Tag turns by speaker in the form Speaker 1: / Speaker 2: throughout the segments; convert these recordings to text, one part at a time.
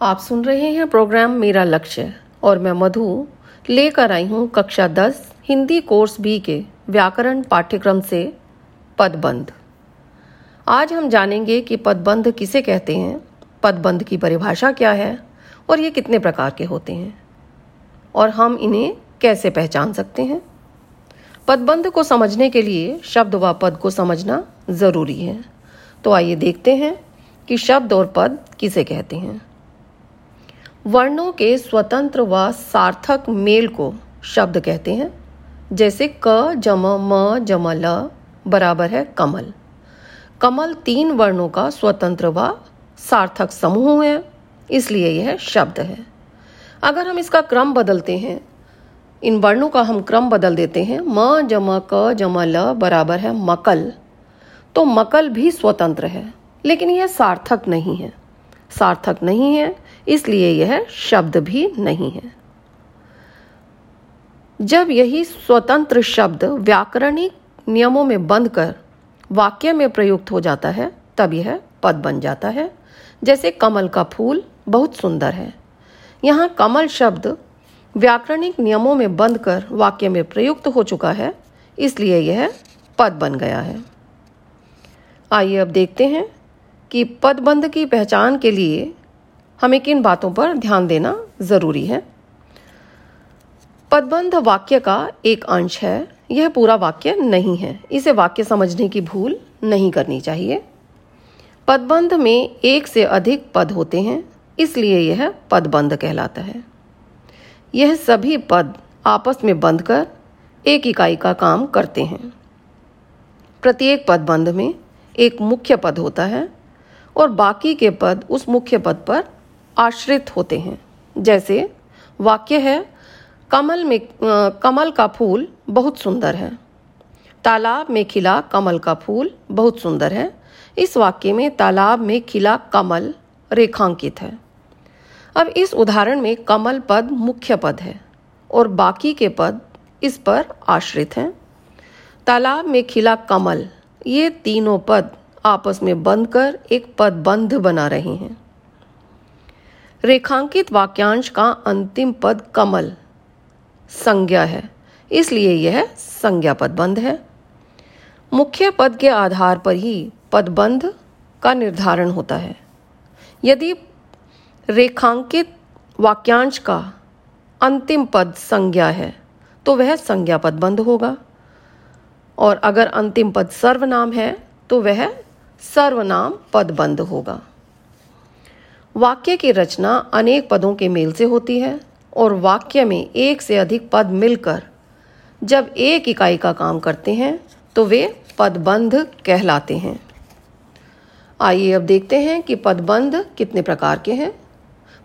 Speaker 1: आप सुन रहे हैं प्रोग्राम मेरा लक्ष्य और मैं मधु लेकर आई हूँ कक्षा 10 हिंदी कोर्स बी के व्याकरण पाठ्यक्रम से पदबंध। आज हम जानेंगे कि पदबंध किसे कहते हैं, पदबंध की परिभाषा क्या है और ये कितने प्रकार के होते हैं और हम इन्हें कैसे पहचान सकते हैं। पदबंध को समझने के लिए शब्द व पद को समझना ज़रूरी है। तो आइए देखते हैं कि शब्द और पद किसे कहते हैं। वर्णों के स्वतंत्र व सार्थक मेल को शब्द कहते हैं, जैसे क, जम, म, जम, ल, बराबर है कमल। कमल तीन वर्णों का स्वतंत्र व सार्थक समूह है, इसलिए यह शब्द है। अगर हम इसका क्रम बदलते हैं, इन वर्णों का हम क्रम बदल देते हैं, म, जम, क, जम, ल बराबर है मकल तो मकल भी स्वतंत्र है, लेकिन यह सार्थक नहीं है। सार्थक नहीं है इसलिए यह शब्द भी नहीं है। जब यही स्वतंत्र शब्द व्याकरणिक नियमों में बंद कर वाक्य में प्रयुक्त हो जाता है, तब यह पद बन जाता है। जैसे कमल का फूल बहुत सुंदर है। यहाँ कमल शब्द व्याकरणिक नियमों में बंद कर वाक्य में प्रयुक्त हो चुका है, इसलिए यह पद बन गया है। आइए अब देखते हैं कि पदबंध की पहचान के लिए हमें किन बातों पर ध्यान देना ज़रूरी है। पदबंध वाक्य का एक अंश है। यह पूरा वाक्य नहीं है। इसे वाक्य समझने की भूल नहीं करनी चाहिए। पदबंध में एक से अधिक पद होते हैं, इसलिए यह पदबंध कहलाता है। यह सभी पद आपस में बंध कर एक इकाई का काम करते हैं। प्रत्येक पदबंध में एक मुख्य पद होता है और बाकी के पद उस मुख्य पद पर आश्रित होते हैं। जैसे वाक्य है कमल में आ, कमल का फूल बहुत सुंदर है। तालाब में खिला कमल का फूल बहुत सुंदर है। इस वाक्य में तालाब में खिला कमल रेखांकित है। अब इस उदाहरण में कमल पद मुख्य पद है और बाकी के पद इस पर आश्रित हैं। तालाब में खिला कमल ये तीनों पद आपस में बंध कर एक पद बंध बना रहे हैं। रेखांकित वाक्यांश का अंतिम पद कमल। संज्ञा है। इसलिए यह संज्ञा पदबंध है। मुख्य पद के आधार पर ही पदबंध का निर्धारण होता है। यदि रेखांकित वाक्यांश का अंतिम पद संज्ञा है तो वह संज्ञा पदबंध होगा। और अगर अंतिम पद सर्वनाम है तो वह सर्वनाम पदबंध होगा। वाक्य की रचना अनेक पदों के मेल से होती है और वाक्य में एक से अधिक पद मिलकर जब एक इकाई का काम करते हैं तो वे पदबंध कहलाते हैं। आइए अब देखते हैं कि पदबंध कितने प्रकार के हैं।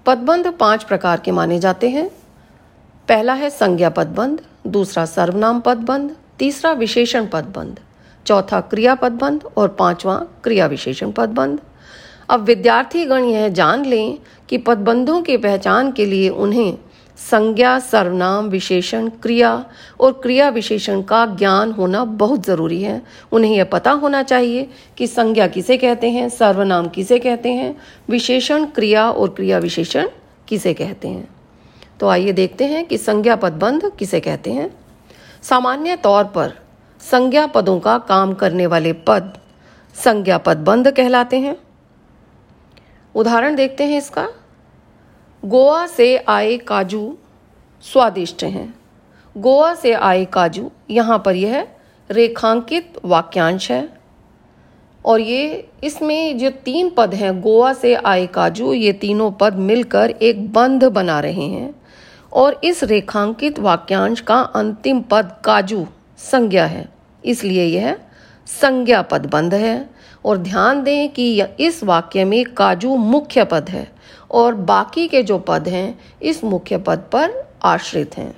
Speaker 1: पदबंध पाँच प्रकार के माने जाते हैं। पहला है संज्ञा पदबंध, दूसरा सर्वनाम पदबंध, तीसरा विशेषण पदबंध, चौथा क्रिया पदबंध और पांचवा क्रिया विशेषण पदबंध। अब विद्यार्थी गण यह जान लें कि पदबंधों की पहचान के लिए उन्हें संज्ञा, सर्वनाम, विशेषण, क्रिया और क्रिया विशेषण का ज्ञान होना बहुत ज़रूरी है। उन्हें यह पता होना चाहिए कि संज्ञा किसे कहते हैं, सर्वनाम किसे कहते हैं, विशेषण, क्रिया और क्रिया विशेषण किसे कहते हैं। तो आइए देखते हैं कि संज्ञा पदबंध किसे कहते हैं। सामान्य तौर पर संज्ञा पदों का काम करने वाले पद संज्ञा पदबंध कहलाते हैं। उदाहरण देखते हैं इसका। गोवा से आए काजू स्वादिष्ट हैं। गोवा से आए काजू, यहाँ पर यह रेखांकित वाक्यांश है। और ये, इसमें जो तीन पद हैं, गोवा से आए काजू, ये तीनों पद मिलकर एक बंध बना रहे हैं। और इस रेखांकित वाक्यांश का अंतिम पद काजू संज्ञा है। इसलिए यह संज्ञा पद बंध है। और ध्यान दें कि इस वाक्य में काजू मुख्य पद है और बाकी के जो पद हैं, इस मुख्य पद पर आश्रित हैं।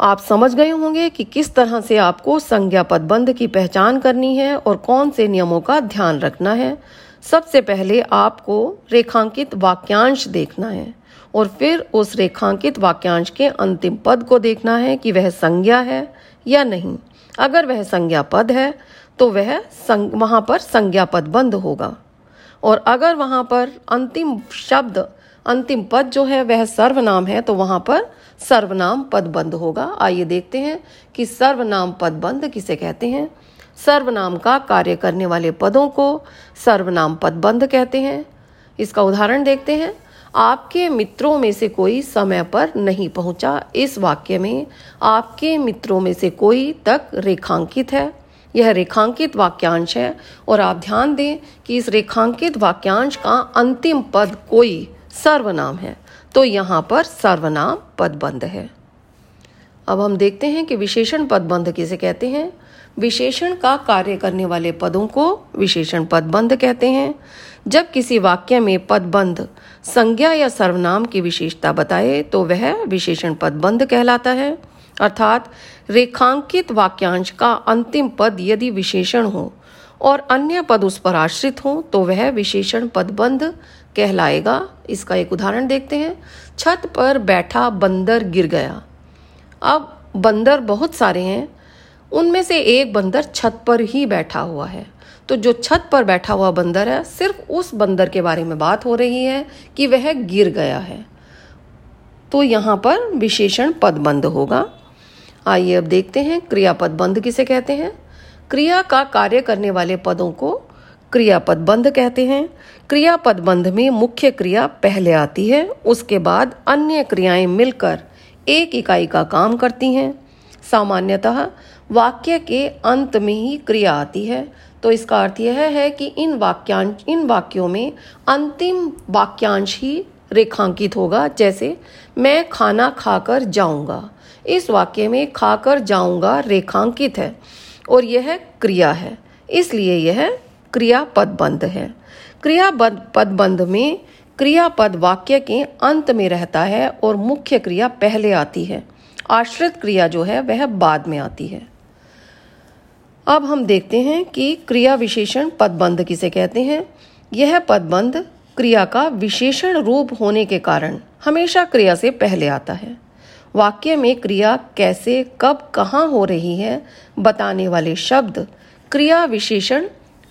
Speaker 1: आप समझ गए होंगे कि किस तरह से आपको संज्ञा पदबंध की पहचान करनी है और कौन से नियमों का ध्यान रखना है। सबसे पहले आपको रेखांकित वाक्यांश देखना है और फिर उस रेखांकित वाक्यांश के अंतिम पद को देखना है कि वह संज्ञा है या नहीं। अगर वह संज्ञा पद है तो वह संग, वहाँ पर संज्ञा पद बंद होगा। और अगर वहाँ पर अंतिम शब्द अंतिम पद जो है वह सर्वनाम है तो वहाँ पर सर्वनाम पदबंध होगा। आइए देखते हैं कि सर्वनाम पदबंध किसे कहते हैं। सर्वनाम का कार्य करने वाले पदों को सर्वनाम पदबंध कहते हैं। इसका उदाहरण देखते हैं। आपके मित्रों में से कोई समय पर नहीं पहुँचा। इस वाक्य में आपके मित्रों में से कोई तक रेखांकित है। यह रेखांकित वाक्यांश है और आप ध्यान दें कि इस रेखांकित वाक्यांश का अंतिम पद कोई सर्वनाम है। तो यहाँ पर सर्वनाम पदबंध है। अब हम देखते हैं कि विशेषण पदबंध किसे कहते हैं। विशेषण का कार्य करने वाले पदों को विशेषण पदबंध कहते हैं। जब किसी वाक्य में पदबंध संज्ञा या सर्वनाम की विशेषता बताए तो वह विशेषण पदबंध कहलाता है। अर्थात, रेखांकित वाक्यांश का अंतिम पद यदि विशेषण हो और अन्य पद उस पर आश्रित हो तो वह विशेषण पदबंध कहलाएगा। इसका एक उदाहरण देखते हैं। छत पर बैठा बंदर गिर गया। अब बंदर बहुत सारे हैं। उनमें से एक बंदर छत पर ही बैठा हुआ है। तो जो छत पर बैठा हुआ बंदर है, सिर्फ़ उस बंदर के बारे में बात हो रही है कि वह गिर गया है। तो यहाँ पर विशेषण पदबंध होगा। आइए अब देखते हैं क्रियापद बंध किसे कहते हैं। क्रिया का कार्य करने वाले पदों को क्रियापद बंध कहते हैं। क्रियापद बंध में मुख्य क्रिया पहले आती है, उसके बाद अन्य क्रियाएँ मिलकर एक इकाई का काम करती हैं। सामान्यतः वाक्य के अंत में ही क्रिया आती है तो इसका अर्थ यह है कि इन वाक्यांश, इन वाक्यों में अंतिम वाक्यांश ही रेखांकित होगा, जैसे, मैं खाना खाकर जाऊँगा। इस वाक्य में खाकर जाऊँगा रेखांकित है, और यह क्रिया है। इसलिए यह क्रिया पदबंध है। क्रिया पदबंध में क्रियापद वाक्य के अंत में रहता है, और मुख्य क्रिया पहले आती है। आश्रित क्रिया जो है, वह बाद में आती है। अब हम देखते हैं कि क्रिया विशेषण पदबंध किसे कहते हैं। यह पदबंध क्रिया का विशेषण रूप होने के कारण हमेशा क्रिया से पहले आता है। वाक्य में क्रिया कैसे, कब, कहाँ हो रही है, बताने वाले शब्द क्रिया विशेषण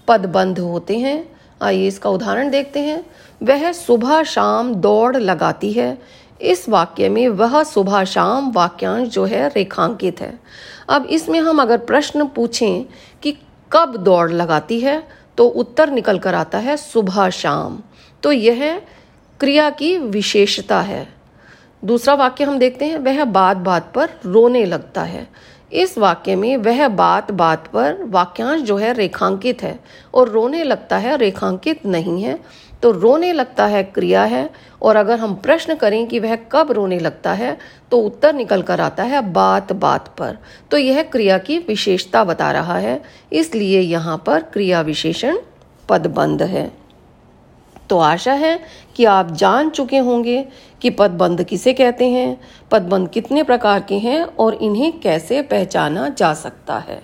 Speaker 1: पदबंध होते हैं। आइए इसका उदाहरण देखते हैं। वह सुबह शाम दौड़ लगाती है इस वाक्य में वह सुबह शाम वाक्यांश जो है रेखांकित है। अब इसमें हम अगर प्रश्न पूछें कि कब दौड़ लगाती है तो उत्तर निकल कर आता है सुबह शाम तो यह क्रिया की विशेषता है। दूसरा वाक्य हम देखते हैं, वह बात बात पर रोने लगता है। इस वाक्य में वह बात बात पर वाक्यांश जो है रेखांकित है और रोने लगता है, रेखांकित नहीं है। तो रोने लगता है क्रिया है और अगर हम प्रश्न करें कि वह कब रोने लगता है तो उत्तर निकल कर आता है बात बात पर। तो यह क्रिया की विशेषता बता रहा है, इसलिए यहाँ पर क्रिया विशेषण पदबंध है। तो आशा है कि आप जान चुके होंगे कि पदबंध किसे कहते हैं, पदबंध कितने प्रकार के हैं और इन्हें कैसे पहचाना जा सकता है।